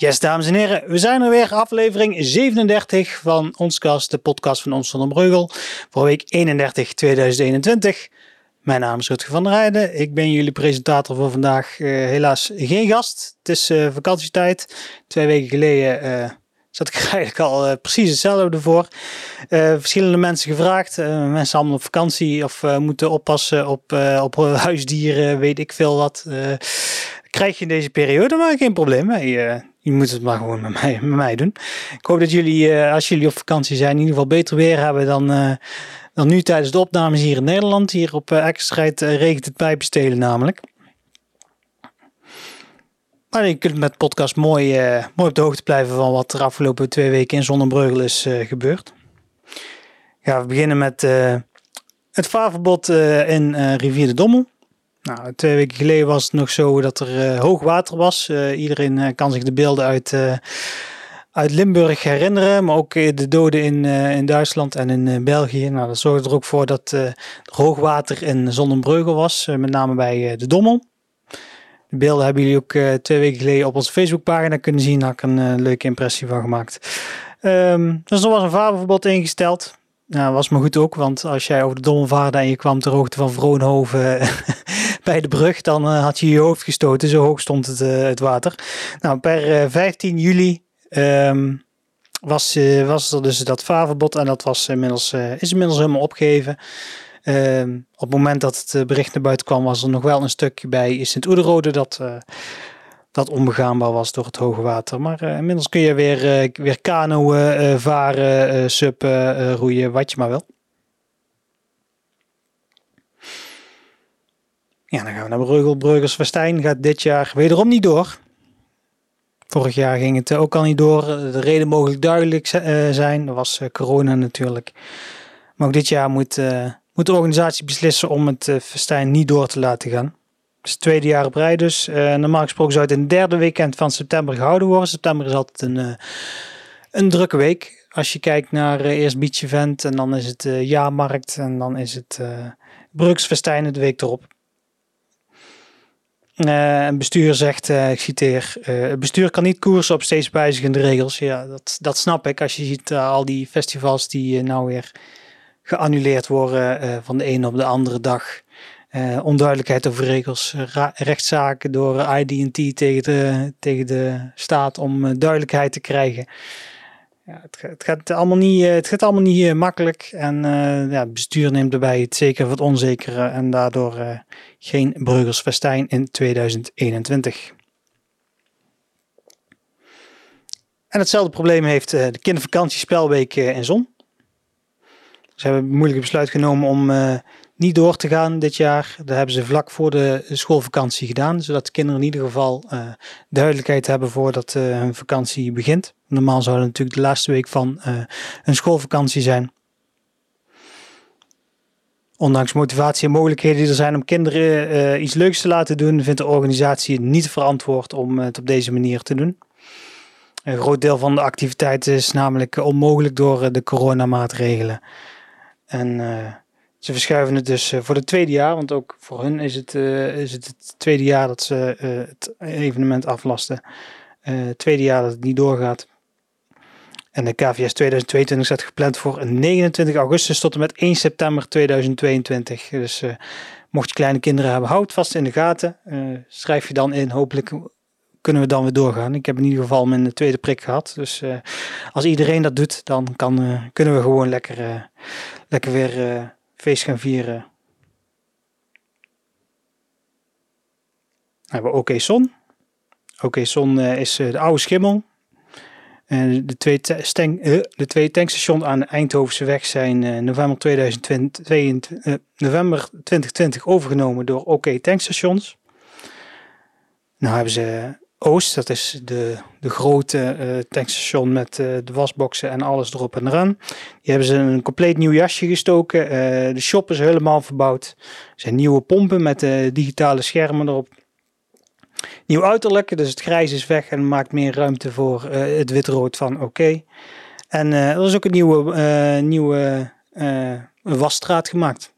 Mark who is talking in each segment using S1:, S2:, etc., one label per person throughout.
S1: Yes, dames en heren, we zijn er weer. Aflevering 37 van ons kast, de podcast van Ons van Breugel, voor week 31 2021. Mijn naam is Rutger van der Heijden. Ik ben jullie presentator voor vandaag. Uh, helaas geen gast. Het is uh, vakantietijd. Twee weken geleden uh, zat ik eigenlijk al precies hetzelfde voor. verschillende mensen gevraagd. mensen allemaal op vakantie of moeten oppassen op, op huisdieren, weet ik veel wat. krijg je in deze periode maar geen probleem. Hey, je moet het maar gewoon met mij, met mij doen. Ik hoop dat jullie, uh, als jullie op vakantie zijn, in ieder geval beter weer hebben dan, uh, dan nu tijdens de opnames hier in Nederland. Hier op uh, regent het pijpenstelen namelijk. Maar je kunt met podcast mooi, mooi op de hoogte blijven van wat er afgelopen twee weken in Zonnebreugel is gebeurd. Ja, we beginnen met het vaarverbod in Rivier de Dommel. Nou, twee weken geleden was het nog zo dat er uh, hoog water was. Uh, iedereen uh, kan zich de beelden uit, uit Limburg herinneren, maar ook de doden in, in Duitsland en in België. Nou, dat zorgde er ook voor dat er hoog water in Zonnebreugel was, met name bij de Dommel. De beelden hebben jullie ook twee weken geleden op onze Facebookpagina kunnen zien. Daar heb ik een leuke impressie van gemaakt. Um, dus er was een vaarverbod ingesteld. Nou, was maar goed ook, want als jij over de Dommel vaarde en je kwam ter hoogte van Vroonhoven bij de brug, dan uh, had je je hoofd gestoten. Zo hoog stond het, uh, het water. Nou, per uh, eh, 15 juli um, was, was er dus dat vaarverbod en dat was inmiddels, is inmiddels helemaal opgegeven. Ehm, op het moment dat het bericht naar buiten kwam, was er nog wel een stukje bij Sint Oederode dat, dat onbegaanbaar was door het hoge water. Maar inmiddels kun je weer, weer kanoën, varen, suppen, roeien, wat je maar wil. Ja, dan gaan we naar Breugel. Breugels gaat dit jaar wederom niet door. Vorig jaar ging het ook al niet door. De reden mogelijk duidelijk eh, zijn. Dat was eh, corona natuurlijk. Maar ook dit jaar moet, uh, moet de organisatie beslissen om het uh, festijn niet door te laten gaan. Het is het tweede jaar op rij dus. normaal gesproken zou het in het derde weekend van september gehouden worden. September is altijd een, een drukke week. Als je kijkt naar eerst Beach Event en dan is het jaarmarkt en dan is het uh, Festijn de week erop. Uh, een bestuur zegt, uh, ik citeer, uh, het bestuur kan niet koersen op steeds wijzigende regels. Ja, dat, dat snap ik. Als je ziet al die festivals die nou weer geannuleerd worden van de ene op de andere dag. onduidelijkheid over regels, rechtszaken door ID&T tegen de, tegen de staat om duidelijkheid te krijgen. Ja, het, het, gaat allemaal niet, het gaat allemaal niet makkelijk. En ja, het bestuur neemt erbij het zeker het onzekere. En daardoor geen Bruggersfestijn in 2021. En hetzelfde probleem heeft eh, de kindervakantiespelweek eh, in Zon. Ze hebben een moeilijke besluit genomen om uh, niet door te gaan dit jaar. Dat hebben ze vlak voor de schoolvakantie gedaan, zodat de kinderen in ieder geval uh, duidelijkheid hebben voordat uh, hun vakantie begint. Normaal zou het natuurlijk de laatste week van hun schoolvakantie zijn ondanks motivatie en mogelijkheden die er zijn om kinderen iets leuks te laten doen, vindt de organisatie het niet verantwoord om het op deze manier te doen. Een groot deel van de activiteiten is namelijk onmogelijk door eh, de coronamaatregelen. En ze verschuiven het dus voor het tweede jaar, want ook voor hun is het, is het, het tweede jaar dat ze het evenement aflasten. het tweede jaar dat het niet doorgaat. En de KVS 2022 staat gepland voor 29 augustus tot en met 1 september 2022. Dus mocht je kleine kinderen hebben, houd vast in de gaten. Schrijf je dan in. Hopelijk kunnen we dan weer doorgaan. Ik heb in ieder geval mijn tweede prik gehad. Dus als iedereen dat doet, dan kan, kunnen we gewoon lekker, lekker weer feest gaan vieren. Dan hebben we OK Son. OK Son is de oude schimmel. De twee, stank, uh, de twee tankstations aan de Eindhovense weg zijn november, 2020, uh, november 2020 overgenomen door OK Tankstations. Nou hebben ze Oost, dat is de, de grote uh, tankstation met de wasboxen en alles erop en eraan. Die hebben ze een compleet nieuw jasje gestoken. de shop is helemaal verbouwd. Er zijn nieuwe pompen met digitale schermen erop. Nieuw uiterlijk, dus het grijs is weg en maakt meer ruimte voor het witrood van oké. En er is ook een nieuwe, nieuwe wasstraat gemaakt.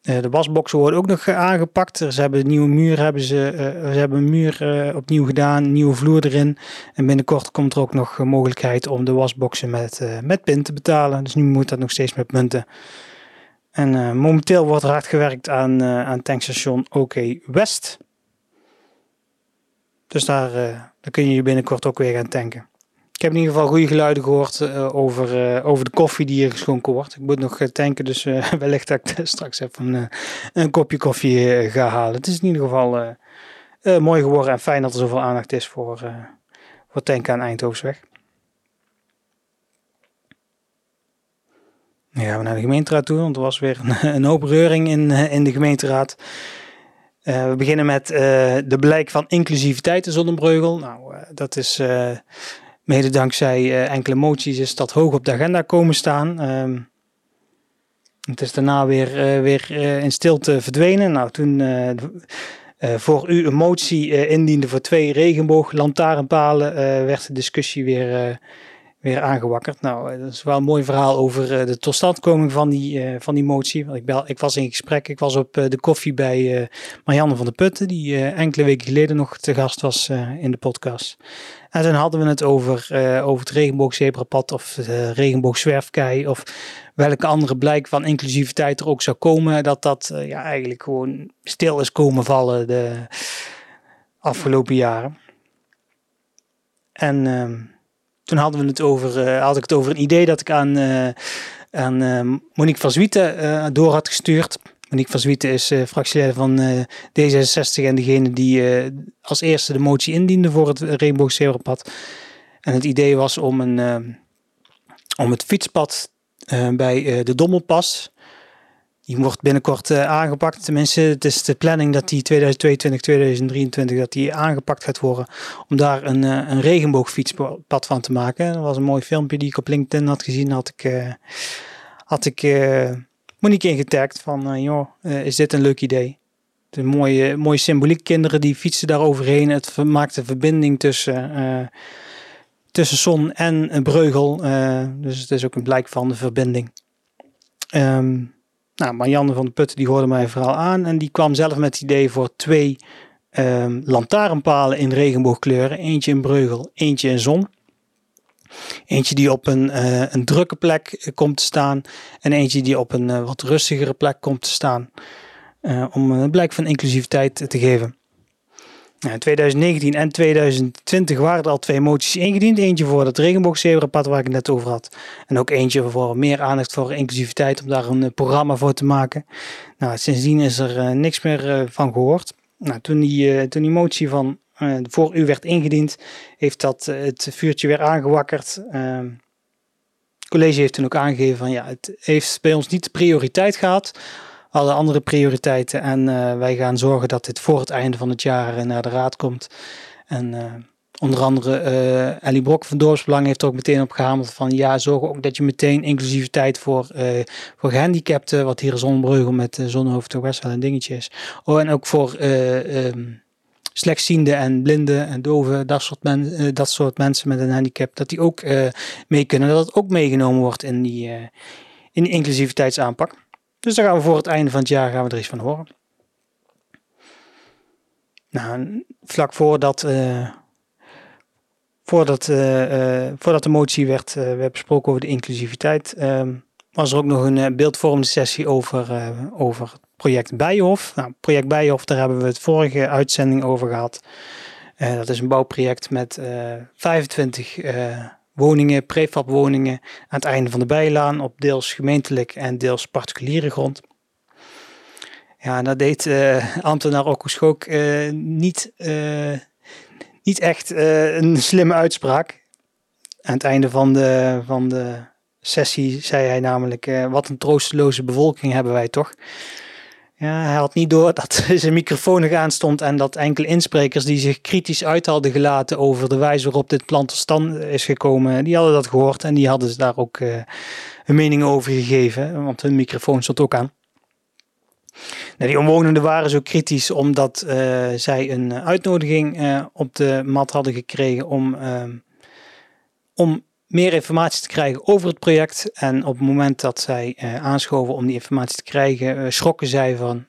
S1: De wasboxen worden ook nog aangepakt. Ze hebben een nieuwe muur, hebben ze, ze hebben een muur opnieuw gedaan, nieuwe vloer erin. En binnenkort komt er ook nog mogelijkheid om de wasboxen met, met pin te betalen. Dus nu moet dat nog steeds met munten. En momenteel wordt er hard gewerkt aan, aan tankstation OK West. Dus daar, daar kun je je binnenkort ook weer gaan tanken. Ik heb in ieder geval goede geluiden gehoord uh, over, uh, over de koffie die hier geschonken wordt. Ik moet nog uh, tanken, dus wellicht dat ik straks even een, kopje koffie ga halen. Het is in ieder geval mooi geworden en fijn dat er zoveel aandacht is voor, voor tanken aan Eindhovenweg. Dan gaan we naar de gemeenteraad toe, want er was weer een, een hoop reuring in, in de gemeenteraad. we beginnen met de blijk van inclusiviteit in Zonnebreugel. Nou, dat is Mede dankzij uh, enkele moties is dat hoog op de agenda komen staan. Um, het is daarna weer, uh, weer uh, in stilte verdwenen. Nou, toen voor u een motie indiende voor twee regenbooglantaarnpalen, werd de discussie weer, weer aangewakkerd. Nou, dat is wel een mooi verhaal over de totstandkoming van die, van die motie. Want ik, bel, ik was in gesprek, ik was op de koffie bij Marianne van der Putten, die enkele weken geleden nog te gast was in de podcast. En toen hadden we het over, over het regenboogzebrapad of de regenboogzwerfkei of welke andere blijk van inclusiviteit er ook zou komen. Dat dat ja, eigenlijk gewoon stil is komen vallen de afgelopen jaren. En uh, toen hadden we het over, uh, had ik het over een idee dat ik aan, aan Monique van Zwieten door had gestuurd. Monique van Zwieten is fractieleider van uh, D66 en degene die als eerste de motie indiende voor het regenboogzebrapad. En het idee was om, een, om het fietspad bij de Dommelpas, die wordt binnenkort aangepakt. Tenminste, het is de planning dat die 2022, 2023 dat die aangepakt gaat worden. Om daar een, een regenboogfietspad van te maken. Dat was een mooi filmpje die ik op LinkedIn had gezien. Had ik, had ik Monique ingetagd van, uh, joh, uh, is dit een leuk idee? Een mooie, mooie symboliek. Kinderen die fietsen daar overheen. Het maakt een verbinding tussen, uh, tussen Zon en Breugel. dus het is ook een blijk van de verbinding. Um, nou, Marianne van de Putten die hoorde mij vooral aan. En die kwam zelf met het idee voor twee um, lantaarnpalen in regenboogkleuren. Eentje in Breugel, eentje in Zon. Eentje die op een, uh, een drukke plek eh, komt te staan. En eentje die op een uh, wat rustigere plek komt te staan. Om een blijk van inclusiviteit te geven. In 2019 en 2020 waren er al twee moties ingediend. Eentje voor het regenboogzebrapad waar ik het net over had. En ook eentje voor meer aandacht voor inclusiviteit. Om daar een programma voor te maken. Nou, sindsdien is er niks meer van gehoord. Nou, toen, die, toen die motie van voor u werd ingediend, heeft dat het vuurtje weer aangewakkerd. Uh, het college heeft toen ook aangegeven van ja, het heeft bij ons niet de prioriteit gehad. Alle andere prioriteiten. En uh, wij gaan zorgen dat dit voor het einde van het jaar naar de raad komt. En onder andere Ellie Brok van Dorpsbelang heeft er ook meteen op gehamerd van ja, zorg ook dat je meteen inclusiviteit voor, voor gehandicapten, wat hier Zonnebreugel met uh, Zonnehoofd toch best wel een dingetje is. Oh, en ook voor um, slechtziende en blinden en doven, dat soort, men, uh, dat soort mensen met een handicap, dat die ook uh, mee kunnen. Dat het ook meegenomen wordt in die, uh, in die inclusiviteitsaanpak. Dus daar gaan we voor het einde van het jaar gaan we er iets van horen. Nou, vlak voordat, voordat, voordat de motie werd, werd besproken over de inclusiviteit, ehm, was er ook nog een beeldvormende sessie over, over project Bijenhof. Nou, project Bijenhof, daar hebben we het vorige uitzending over gehad. Dat is een bouwproject met uh, 25 uh, woningen, prefabwoningen aan het einde van de Bijlaan op deels gemeentelijk en deels particuliere grond. Ja, dat deed uh, ambtenaar Okko Schook niet, niet echt een slimme uitspraak. Aan het einde van de, van de sessie zei hij namelijk: Wat een troosteloze bevolking hebben wij toch. Ja, hij had niet door dat zijn microfoon nog aanstond en dat enkele insprekers die zich kritisch uit hadden gelaten over de wijze waarop dit plan tot stand is gekomen, die hadden dat gehoord en die hadden daar ook uh, hun mening over gegeven, want hun microfoon stond ook aan. Nou, die omwonenden waren zo kritisch omdat uh, zij een uitnodiging uh, op de mat hadden gekregen om, om meer informatie te krijgen over het project. En op het moment dat zij aanschoven om die informatie te krijgen, schrokken zij van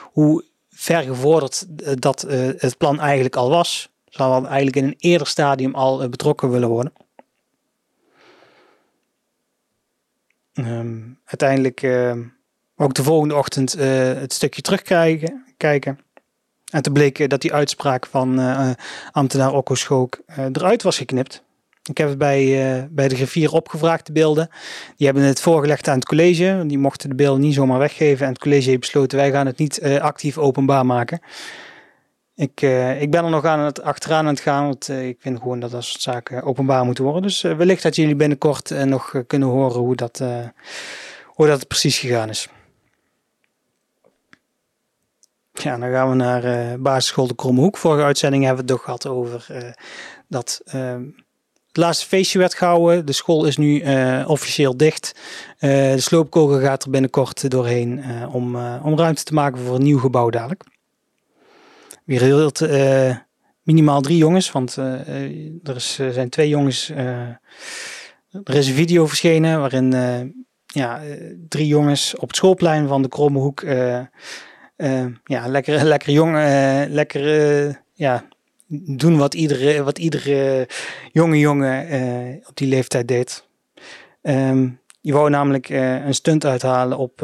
S1: hoe ver gevorderd dat het plan eigenlijk al was. Ze hadden eigenlijk in een eerder stadium al betrokken willen worden. Um, uiteindelijk ook de volgende ochtend het stukje terugkrijgen, kijken. En toen bleek dat die uitspraak van uh, ambtenaar Okko Schook uh, eruit was geknipt. Ik heb het bij, uh, bij de griffier opgevraagd, de beelden. Die hebben het voorgelegd aan het college. Die mochten de beelden niet zomaar weggeven. En het college heeft besloten, wij gaan het niet actief openbaar maken. Ik, ik ben er nog aan het achteraan aan het gaan, want ik vind gewoon dat dat soort zaken openbaar moeten worden. Dus wellicht dat jullie binnenkort nog kunnen horen hoe dat, hoe dat precies gegaan is. Ja, dan gaan we naar basisschool de Kromme Hoek. Vorige uitzending hebben we het toch gehad over dat uh, laatste feestje werd gehouden. De school is nu uh, officieel dicht. de sloopkogel gaat er binnenkort doorheen om, om ruimte te maken voor een nieuw gebouw dadelijk. Weer heel minimaal drie jongens, want er is, zijn twee jongens. er is een video verschenen waarin ja, drie jongens op het schoolplein van de Kromme Hoek ja, lekker, lekker jong, lekker ja, doen wat iedere, wat iedere jonge jongen op die leeftijd deed. Um, je wou namelijk een stunt uithalen op,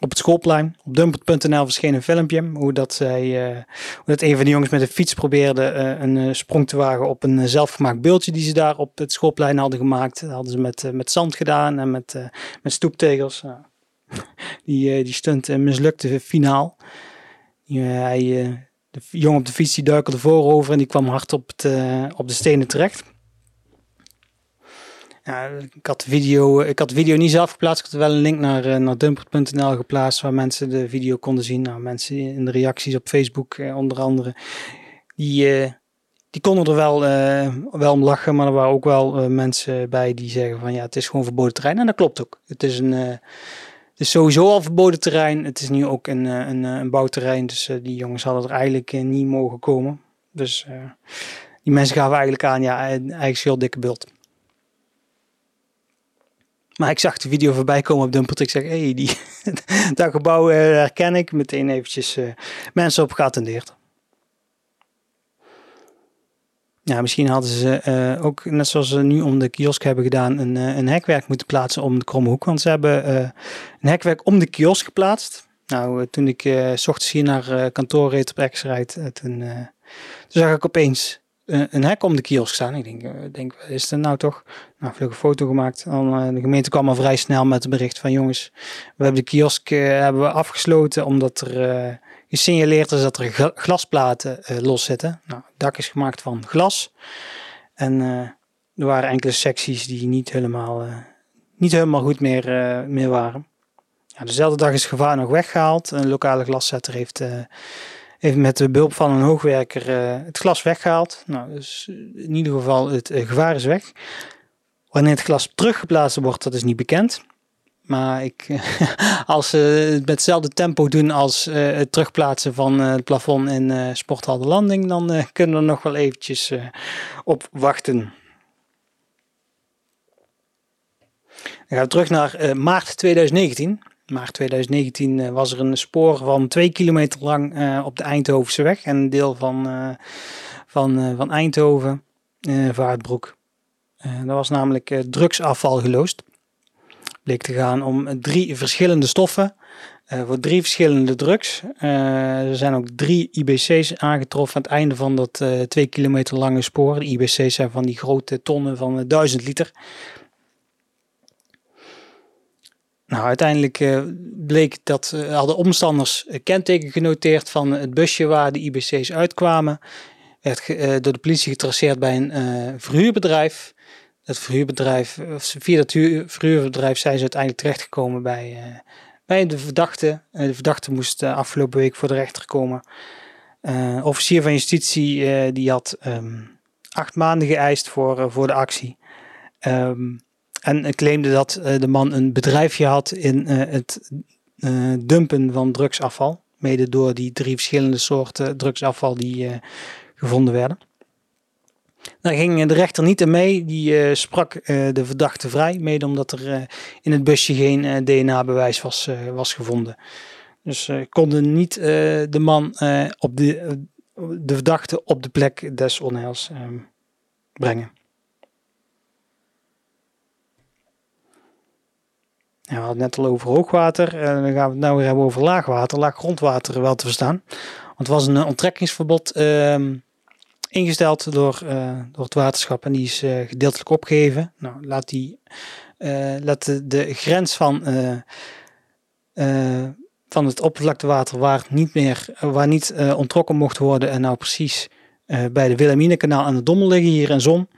S1: op het schoolplein. Op dumpert.nl verscheen een filmpje hoe dat, zij, hoe dat een van de jongens met een fiets probeerde een sprong te wagen op een zelfgemaakt beeldje die ze daar op het schoolplein hadden gemaakt. Dat hadden ze met, met zand gedaan en met, met stoeptegels. die, eh, die stunt eh, mislukte finaal. hij, eh, de jongen op de fiets die duikelde voorover en die kwam hard op, het, op de stenen terecht. Ja, ik, had de video, ik had de video niet zelf geplaatst. Ik had wel een link naar, naar dumpert.nl geplaatst waar mensen de video konden zien. Nou, mensen in de reacties op Facebook onder andere. Die, die konden er wel, wel om lachen. Maar er waren ook wel mensen bij die zeggen van ja, het is gewoon verboden terrein. En dat klopt ook. Het is een het is sowieso al verboden terrein. Het is nu ook een, eh, een, eh, een bouwterrein. Dus uh, die jongens hadden er eigenlijk niet mogen komen. Dus die mensen gaven eigenlijk aan, ja, eigenlijk heel dikke bult. Maar ik zag de video voorbij komen op Dumpert. Ik zeg, hé, hey, die, dat gebouw herken ik. Meteen eventjes mensen op geattendeerd. Ja, misschien hadden ze uh, ook, net zoals ze nu om de kiosk hebben gedaan, een, uh, een hekwerk moeten plaatsen om de kromme hoek. Want ze hebben uh, een hekwerk om de kiosk geplaatst. Nou, toen ik s ochtends hier naar kantoor reed op x toen, toen zag ik opeens een hek om de kiosk staan. Ik denk, denk is het nou toch? Nou, vlug een foto gemaakt. De gemeente kwam al vrij snel met het bericht van jongens, we hebben de kiosk hebben we afgesloten omdat er gesignaleerd is dat er glasplaten uh, los zitten. Nou, het dak is gemaakt van glas. En uh, er waren enkele secties die niet helemaal, uh, niet helemaal goed meer, meer waren. Ja, dezelfde dag is gevaar nog weggehaald. Een lokale glaszetter heeft, heeft met de behulp van een hoogwerker het glas weggehaald. Nou, dus in ieder geval het gevaar is weg. Wanneer het glas teruggeplaatst wordt, dat is niet bekend. Maar ik, als ze het met hetzelfde tempo doen als uh, het terugplaatsen van uh, het plafond in uh, Sporthal de Landing, dan kunnen we er nog wel eventjes op wachten. Dan gaan we terug naar maart 2019. Maart 2019 was er een spoor van twee kilometer lang op de Eindhovense weg en een deel van, van, van Eindhoven, Vaartbroek. dat was namelijk drugsafval geloosd bleek te gaan om drie verschillende stoffen. Uh, voor drie verschillende drugs. Uh, er zijn ook drie IBC's aangetroffen aan het einde van dat uh, twee kilometer lange spoor. De IBC's zijn van die grote tonnen van 1000 liter. Nou, uiteindelijk bleek dat hadden omstanders kenteken genoteerd van het busje waar de IBC's uitkwamen. Werd door de politie getraceerd bij een verhuurbedrijf het verhuurbedrijf, via dat verhuurbedrijf zijn ze uiteindelijk terechtgekomen bij, uh, bij de verdachte. Uh, de verdachte moest uh, afgelopen week voor de rechter komen. officier van justitie die had um, acht maanden geëist voor, voor de actie. Um, en claimde dat de man een bedrijfje had in het dumpen van drugsafval. Mede door die drie verschillende soorten drugsafval die gevonden werden. Daar ging de rechter niet in mee. Die sprak de verdachte vrij, mede omdat er in het busje geen DNA-bewijs was, was gevonden. Dus konden niet de man op de, de verdachte op de plek des onheils ehm, brengen. Ja, we hadden het net al over hoogwater. En dan gaan we het nou weer hebben over laagwater. Laag grondwater wel te verstaan. Want het was een onttrekkingsverbod ehm, ingesteld door, uh, door het waterschap. En die is uh, gedeeltelijk opgegeven. Nou, laat, die, uh, laat de, de, grens van, van het oppervlaktewater waar niet meer waar niet ontrokken mocht worden. En nou precies bij de Wilhelminekanaal aan de Dommel liggen hier in Zon.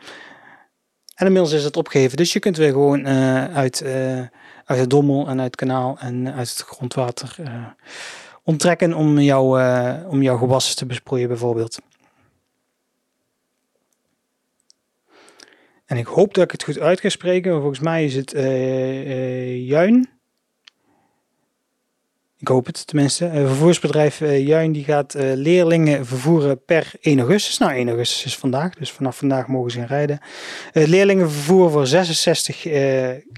S1: En inmiddels is het opgegeven. Dus je kunt weer gewoon uit uit het dommel en uit het kanaal en uit het grondwater onttrekken om, jou, om jouw gewassen te besproeien bijvoorbeeld. En ik hoop dat ik het goed uit ga spreken. Volgens mij is het uh, juin. Ik hoop het tenminste. Een vervoersbedrijf uh, Juin die gaat leerlingen vervoeren per 1 augustus. Nou, 1 augustus is vandaag, dus vanaf vandaag mogen ze gaan rijden. Leerlingen vervoeren voor 66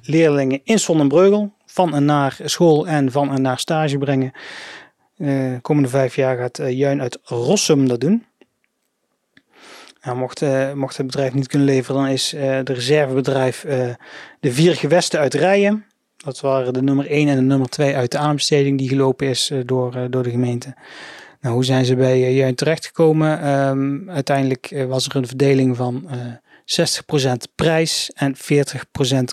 S1: leerlingen in Sonnenbreugel. Van en naar school en van en naar stage brengen. De komende vijf jaar gaat Juin uit Rossum dat doen. Nou, mocht, mocht het bedrijf niet kunnen leveren, dan is de reservebedrijf de vier gewesten uit Rijen dat waren de nummer 1 en de nummer 2 uit de aanbesteding die gelopen is eh, door, eh, door de gemeente. Nou, hoe zijn ze bij uh, Juin terechtgekomen? Um, uiteindelijk was er een verdeling van uh, 60% prijs en 40%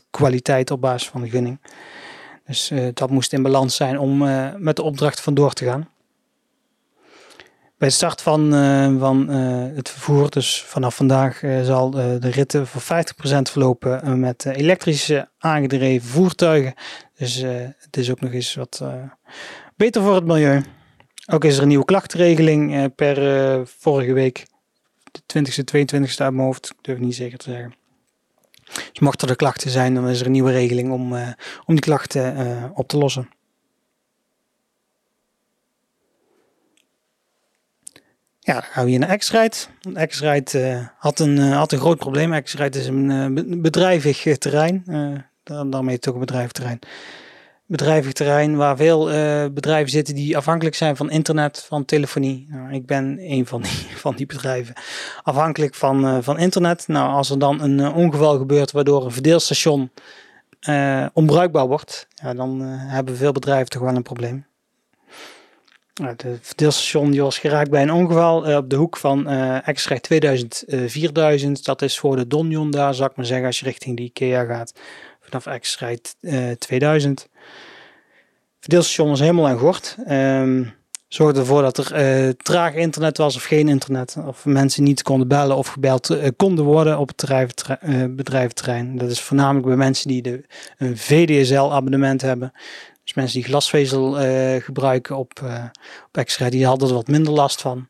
S1: kwaliteit op basis van de gunning. Dus dat moest in balans zijn om met de opdracht vandoor te gaan. Bij de start van, uh, van uh, het vervoer, dus vanaf vandaag, uh, zal de ritten voor 50% verlopen met elektrische aangedreven voertuigen. Dus het is ook nog eens wat beter voor het milieu. Ook is er een nieuwe klachtenregeling per vorige week, de 20e, 22e uit mijn hoofd, ik durf niet zeker te zeggen. Dus mochten er klachten zijn, dan is er een nieuwe regeling om, om die klachten op te lossen. Ja, dan gaan we hier naar X-Ride. X-Ride uh, had, een, uh, had een groot probleem. X-Ride is een uh, bedrijvig terrein. daarmee toch een bedrijvig terrein. Bedrijvig terrein waar veel bedrijven zitten die afhankelijk zijn van internet, van telefonie. Nou, ik ben een van die, van die bedrijven. Afhankelijk van, van internet. Nou, als er dan een ongeval gebeurt waardoor een verdeelstation onbruikbaar wordt, ja, dan hebben veel bedrijven toch wel een probleem. Het verdeelstation die was geraakt bij een ongeval uh, op de hoek van uh, X-Ray 2000 uh, 4000. Dat is voor de Donjon daar, zou ik maar zeggen, als je richting de IKEA gaat. Vanaf X-Ray 2000. Het verdeelstation was helemaal aan gort. Um, zorgde ervoor dat er uh, traag internet was of geen internet. Of mensen niet konden bellen of gebeld konden worden op het bedrijventerrein. Dat is voornamelijk bij mensen die de, een VDSL abonnement hebben. Dus mensen die glasvezel uh, gebruiken op, uh, op extra, die hadden er wat minder last van.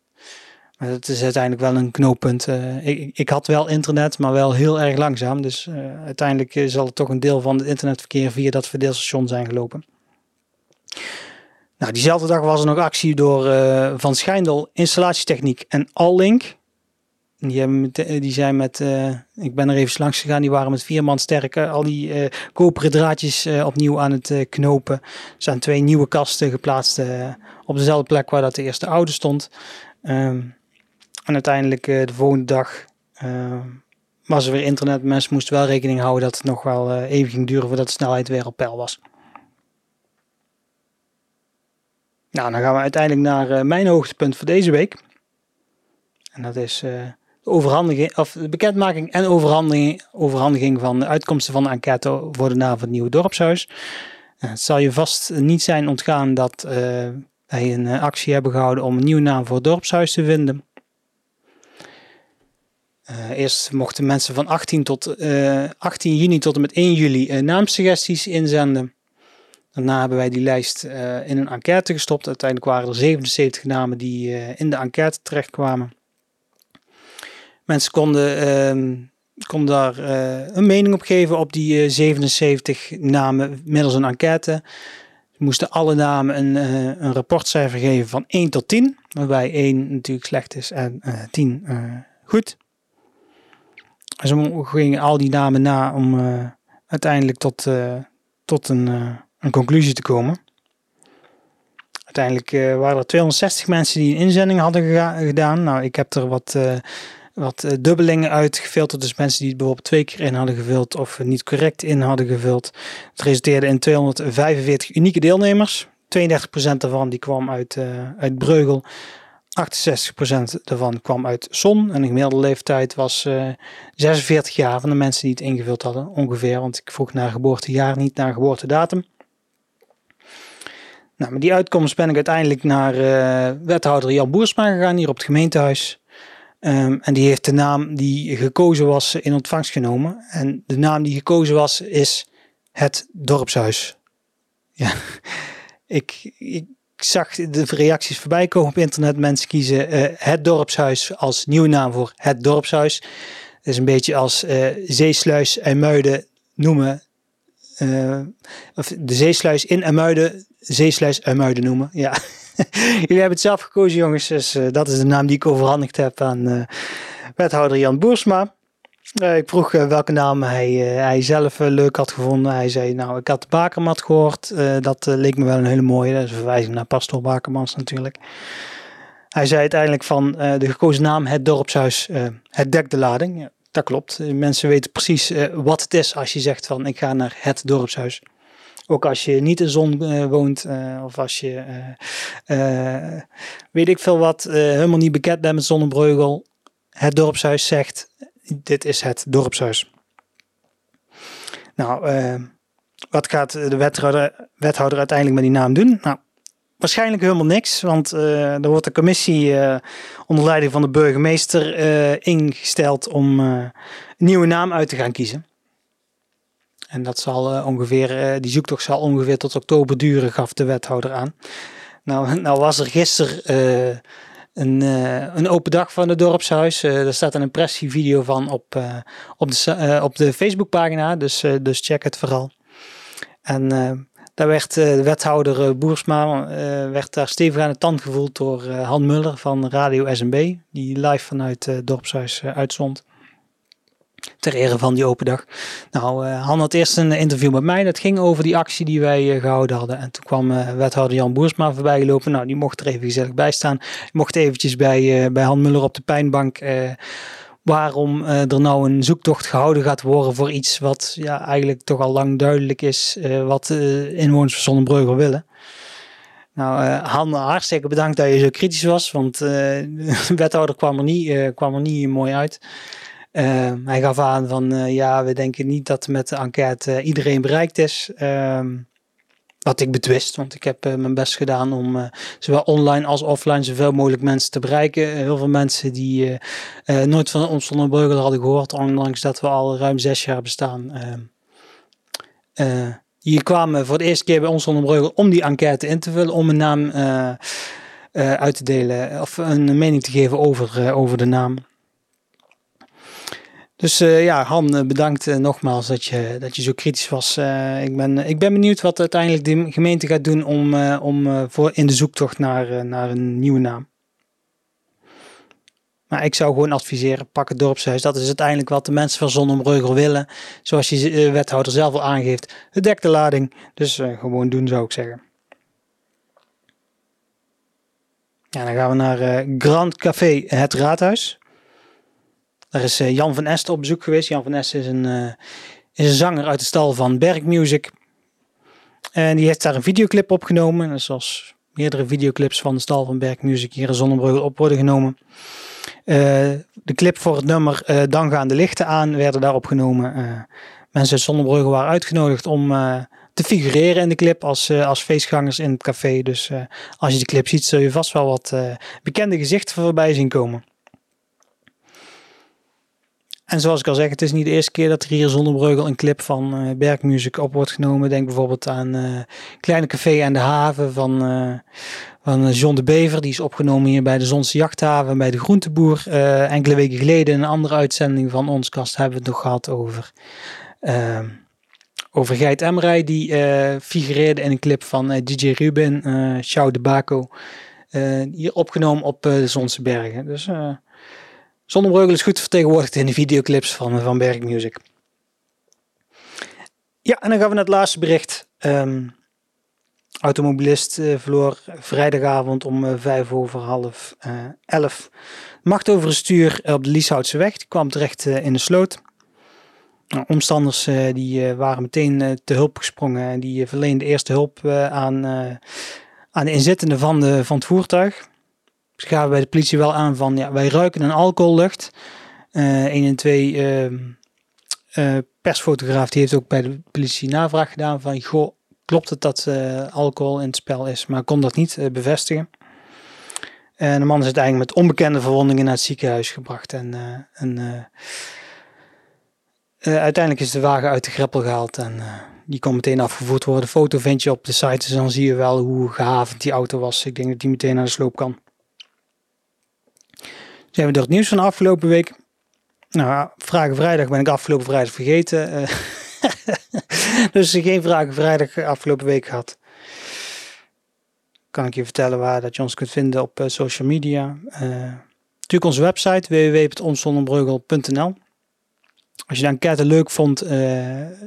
S1: Maar het is uiteindelijk wel een knooppunt. Uh, ik, ik, had wel internet, maar wel heel erg langzaam. Dus uiteindelijk zal het toch een deel van het internetverkeer via dat verdeelstation zijn gelopen. Nou, diezelfde dag was er nog actie door Van Schijndel Installatietechniek en Allink. Die, eh, die zijn met, uh, ik ben er even langs gegaan, die waren met vier man sterker. Al die uh, koperen draadjes opnieuw aan het knopen. Er zijn twee nieuwe kasten geplaatst op dezelfde plek waar dat de eerste oude stond. Um, en uiteindelijk de volgende dag was er weer internet. Mensen moesten wel rekening houden dat het nog wel even ging duren voordat de snelheid weer op peil was. Nou, dan gaan we uiteindelijk naar mijn hoogtepunt voor deze week. En dat is overhandiging, of de bekendmaking en overhandiging, overhandiging van de uitkomsten van de enquête voor de naam van het nieuwe dorpshuis. Eh, het zal je vast niet zijn ontgaan dat uh, wij een eh, actie hebben gehouden om een nieuwe naam voor het dorpshuis te vinden. Eerst mochten mensen van 18, tot, 18 juni tot en met 1 juli naamsuggesties inzenden. Daarna hebben wij die lijst in een enquête gestopt. Uiteindelijk waren er 77 namen die in de enquête terechtkwamen. Mensen konden, uh, konden daar uh, een mening op geven op die uh, eh, 77 namen middels een enquête. Ze moesten alle namen een, uh, een rapportcijfer geven van 1 tot 10, waarbij 1 natuurlijk slecht is en 10 goed. En ze gingen al die namen na om uiteindelijk tot, tot een, een conclusie te komen. Uiteindelijk waren er 260 mensen die een inzending hadden gedaan. Nou, ik heb er wat wat uh, dubbelingen uitgefilterd. Dus mensen die het bijvoorbeeld twee keer in hadden gevuld of niet correct in hadden gevuld. Het resulteerde in 245 unieke deelnemers. 32% daarvan die kwam uit, uh, uit Breugel. 68% daarvan kwam uit Zon. En de gemiddelde leeftijd was uh, eh, 46 jaar van de mensen die het ingevuld hadden. Ongeveer, want ik vroeg naar geboortejaar, niet naar geboortedatum. Nou, met die uitkomst ben ik uiteindelijk naar wethouder Jan Boersma gegaan hier op het gemeentehuis. Um, en die heeft de naam die gekozen was in ontvangst genomen. En de naam die gekozen was is het dorpshuis. Ja, ik, ik zag de reacties voorbij komen op internet. Mensen kiezen uh, het dorpshuis als nieuwe naam voor het dorpshuis. Het is een beetje als uh, Zeesluis en Muiden noemen. Uh, of de Zeesluis in Emuiden, Zeesluis Emuiden noemen. Ja. Jullie hebben het zelf gekozen, jongens. Dus uh, dat is de naam die ik overhandigd heb aan uh, wethouder Jan Boersma. Uh, ik vroeg welke naam hij, hij zelf leuk had gevonden. Hij zei, nou, ik had Bakermat gehoord. dat leek me wel een hele mooie. Dat is een verwijzing naar Pastoor Bakermans natuurlijk. Hij zei uiteindelijk van de gekozen naam, het dorpshuis, het dekt de lading. Ja, dat klopt. Mensen weten precies wat het is als je zegt van ik ga naar het dorpshuis. Ook als je niet in zon uh, woont uh, of als je uh, weet ik veel wat, helemaal niet bekend bent met Zonnebreugel. Het dorpshuis zegt, dit is het dorpshuis. Nou, wat gaat de wethouder, wethouder uiteindelijk met die naam doen? Nou, waarschijnlijk helemaal niks, want er wordt een commissie onder leiding van de burgemeester ingesteld om een nieuwe naam uit te gaan kiezen. En dat zal uh, ongeveer, uh, die zoektocht zal ongeveer tot oktober duren, gaf de wethouder aan. Nou, nou was er gisteren uh, een, een open dag van het dorpshuis. er staat een impressievideo van op, op de, op de Facebookpagina, dus, dus check het vooral. En daar werd de wethouder Boersma werd daar stevig aan de tand gevoeld door Han Muller van Radio SMB, die live vanuit het dorpshuis uitzond ter ere van die open dag. Nou, uh, Han had eerst een interview met mij. Dat ging over die actie die wij uh, gehouden hadden. En toen kwam uh, wethouder Jan Boersma voorbij gelopen. Nou, die mocht er even gezellig bij staan. Die mocht eventjes bij, bij Han Muller op de pijnbank waarom er nou een zoektocht gehouden gaat worden voor iets wat ja, eigenlijk toch al lang duidelijk is wat inwoners van Zonnebreugel willen. Nou, uh, Han, hartstikke bedankt dat je zo kritisch was, want de wethouder kwam er niet, kwam er niet mooi uit. Uh, hij gaf aan van uh, ja, we denken niet dat met de enquête uh, iedereen bereikt is. Ehm, wat ik betwist, want ik heb mijn best gedaan om zowel online als offline zoveel mogelijk mensen te bereiken. heel veel mensen die nooit van ons zonder Breugel hadden gehoord, ondanks dat we al ruim zes jaar bestaan. hier ehm, kwamen voor de eerste keer bij ons zonder Breugel om die enquête in te vullen, om een naam uit te delen of een mening te geven over, over de naam. Dus uh, ja, Han, eh, bedankt uh, nogmaals dat je, dat je zo kritisch was. ik, ben, ik ben benieuwd wat uiteindelijk de gemeente gaat doen om, om voor in de zoektocht naar, naar een nieuwe naam. Maar ik zou gewoon adviseren, pak het dorpshuis. Dat is uiteindelijk wat de mensen van Zonnemreugel willen. Zoals je wethouder zelf al aangeeft. Het dekt de lading. Dus gewoon doen zou ik zeggen. Ja, dan gaan we naar Grand Café Het Raadhuis. Daar is eh, Jan van Est op bezoek geweest. Jan van Est is een, uh, is een zanger uit de stal van Berg Music. En die heeft daar een videoclip opgenomen. En zoals meerdere videoclips van de stal van Berg Music hier in Zonnebreugel op worden genomen. Uh, de clip voor het nummer uh, Dan gaan de lichten aan werden daar opgenomen. mensen uit Zonnebreugel waren uitgenodigd om te figureren in de clip als, als feestgangers in het café. Dus als je de clip ziet zul je vast wel wat bekende gezichten voorbij zien komen. En zoals ik al zeg, het is niet de eerste keer dat er hier Zonnebreugel een clip van uh, Bergmuziek op wordt genomen. Denk bijvoorbeeld aan uh, Kleine Café aan de Haven van, uh, van John de Bever. Die is opgenomen hier bij de Zonse Jachthaven bij de Groenteboer. enkele weken geleden in een andere uitzending van ons kast hebben we het nog gehad over, over Geit Emrij. Die figureerde in een clip van DJ Ruben, uh, de Baco. hier opgenomen op de Zonse Bergen. Dus Zonnebreugel is goed vertegenwoordigd in de videoclips van, van Berg Music. Ja, en dan gaan we naar het laatste bericht. Um, automobilist uh, verloor vrijdagavond om uh, vijf over half uh, elf macht over het stuur op de Lieshoutse weg. Die kwam terecht in de sloot. Nou, omstanders die waren meteen te hulp gesprongen en die verleenden eerste hulp aan, aan de inzittenden van, de, van het voertuig. Gaven bij de politie wel aan van ja, wij ruiken een alcohollucht. 1 en 2 uh, persfotograaf die heeft ook bij de politie navraag gedaan van goh, klopt het dat uh, alcohol in het spel is, maar kon dat niet bevestigen. En de man is uiteindelijk met onbekende verwondingen naar het ziekenhuis gebracht en, en uiteindelijk is de wagen uit de greppel gehaald en die kon meteen afgevoerd worden. De foto vind je op de site, dus dan zie je wel hoe gehavend die auto was. Ik denk dat die meteen naar de sloop kan. Zijn we door het nieuws van afgelopen week. Nou, Vragen Vrijdag ben ik afgelopen vrijdag vergeten. Uh, dus geen Vragen Vrijdag afgelopen week gehad. Kan ik je vertellen waar dat je ons kunt vinden op uh, social media. Uh, natuurlijk onze website www.onsonnenbreugel.nl Als je de enquête leuk vond,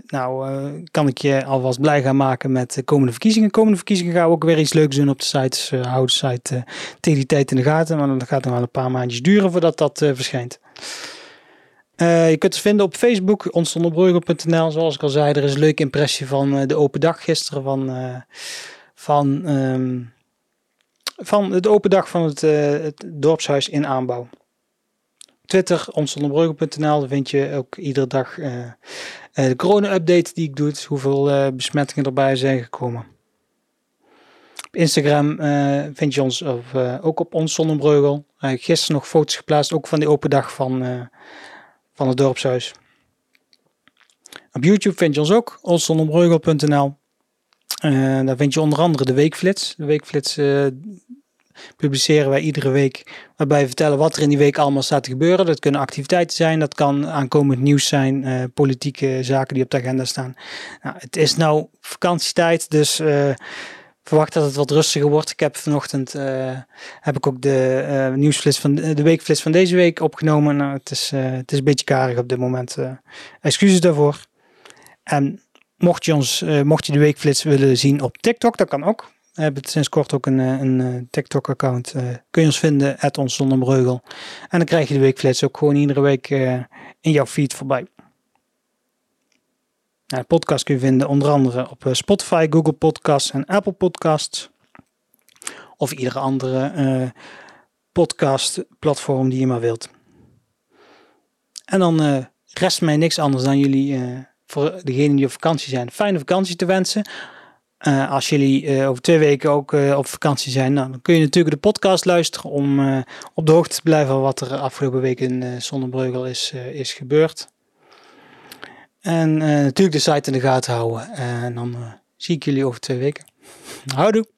S1: nou kan ik je alvast blij gaan maken met de komende verkiezingen. Komende verkiezingen gaan we ook weer iets leuks doen op de site. Dus hou de site tegen die tijd in de gaten. Maar dat gaat nog wel een paar maandjes duren voordat dat verschijnt. Je kunt het vinden op Facebook, onsonderbreugel.nl. Zoals ik al zei, er is een leuke impressie van de open dag gisteren. Van, uh, van, um, van het open dag van het, het dorpshuis in aanbouw. Twitter. Daar vind je ook iedere dag de corona-update die ik doe. Dus hoeveel besmettingen erbij zijn gekomen. Op Instagram vind je ons of, ook op ons zonnebreugel. gisteren nog foto's geplaatst, ook van die open dag van van het dorpshuis. Op YouTube vind je ons ook, onszonderbreugel.nl. Daar vind je onder andere de weekflits. De weekflits publiceren wij iedere week, waarbij we vertellen wat er in die week allemaal staat te gebeuren. Dat kunnen activiteiten zijn, dat kan aankomend nieuws zijn, uh, politieke zaken die op de agenda staan. Nou, het is nou vakantietijd, dus verwacht dat het wat rustiger wordt. Ik heb vanochtend uh, heb ik ook de nieuwsflits van de, weekflits van deze week opgenomen. Nou, het, is, het is een beetje karig op dit moment. excuses daarvoor. En mocht je, ons, mocht je de weekflits willen zien op TikTok, dat kan ook. We hebben sinds kort ook een, een TikTok-account. kun je ons vinden, at ons zonder breugel. En dan krijg je de weekflits ook gewoon iedere week in jouw feed voorbij. Nou, de podcast kun je vinden onder andere op eh, Spotify, Google Podcasts en Apple Podcasts. Of iedere andere uh, podcast platform die je maar wilt. En dan rest mij niks anders dan jullie, voor degenen die op vakantie zijn, fijne vakantie te wensen. Als jullie over twee weken ook op vakantie zijn, dan kun je natuurlijk de podcast luisteren om op de hoogte te blijven van wat er afgelopen week in Zonnebreugel is, is gebeurd. En natuurlijk de site in de gaten houden. En dan zie ik jullie over twee weken. Houdoe!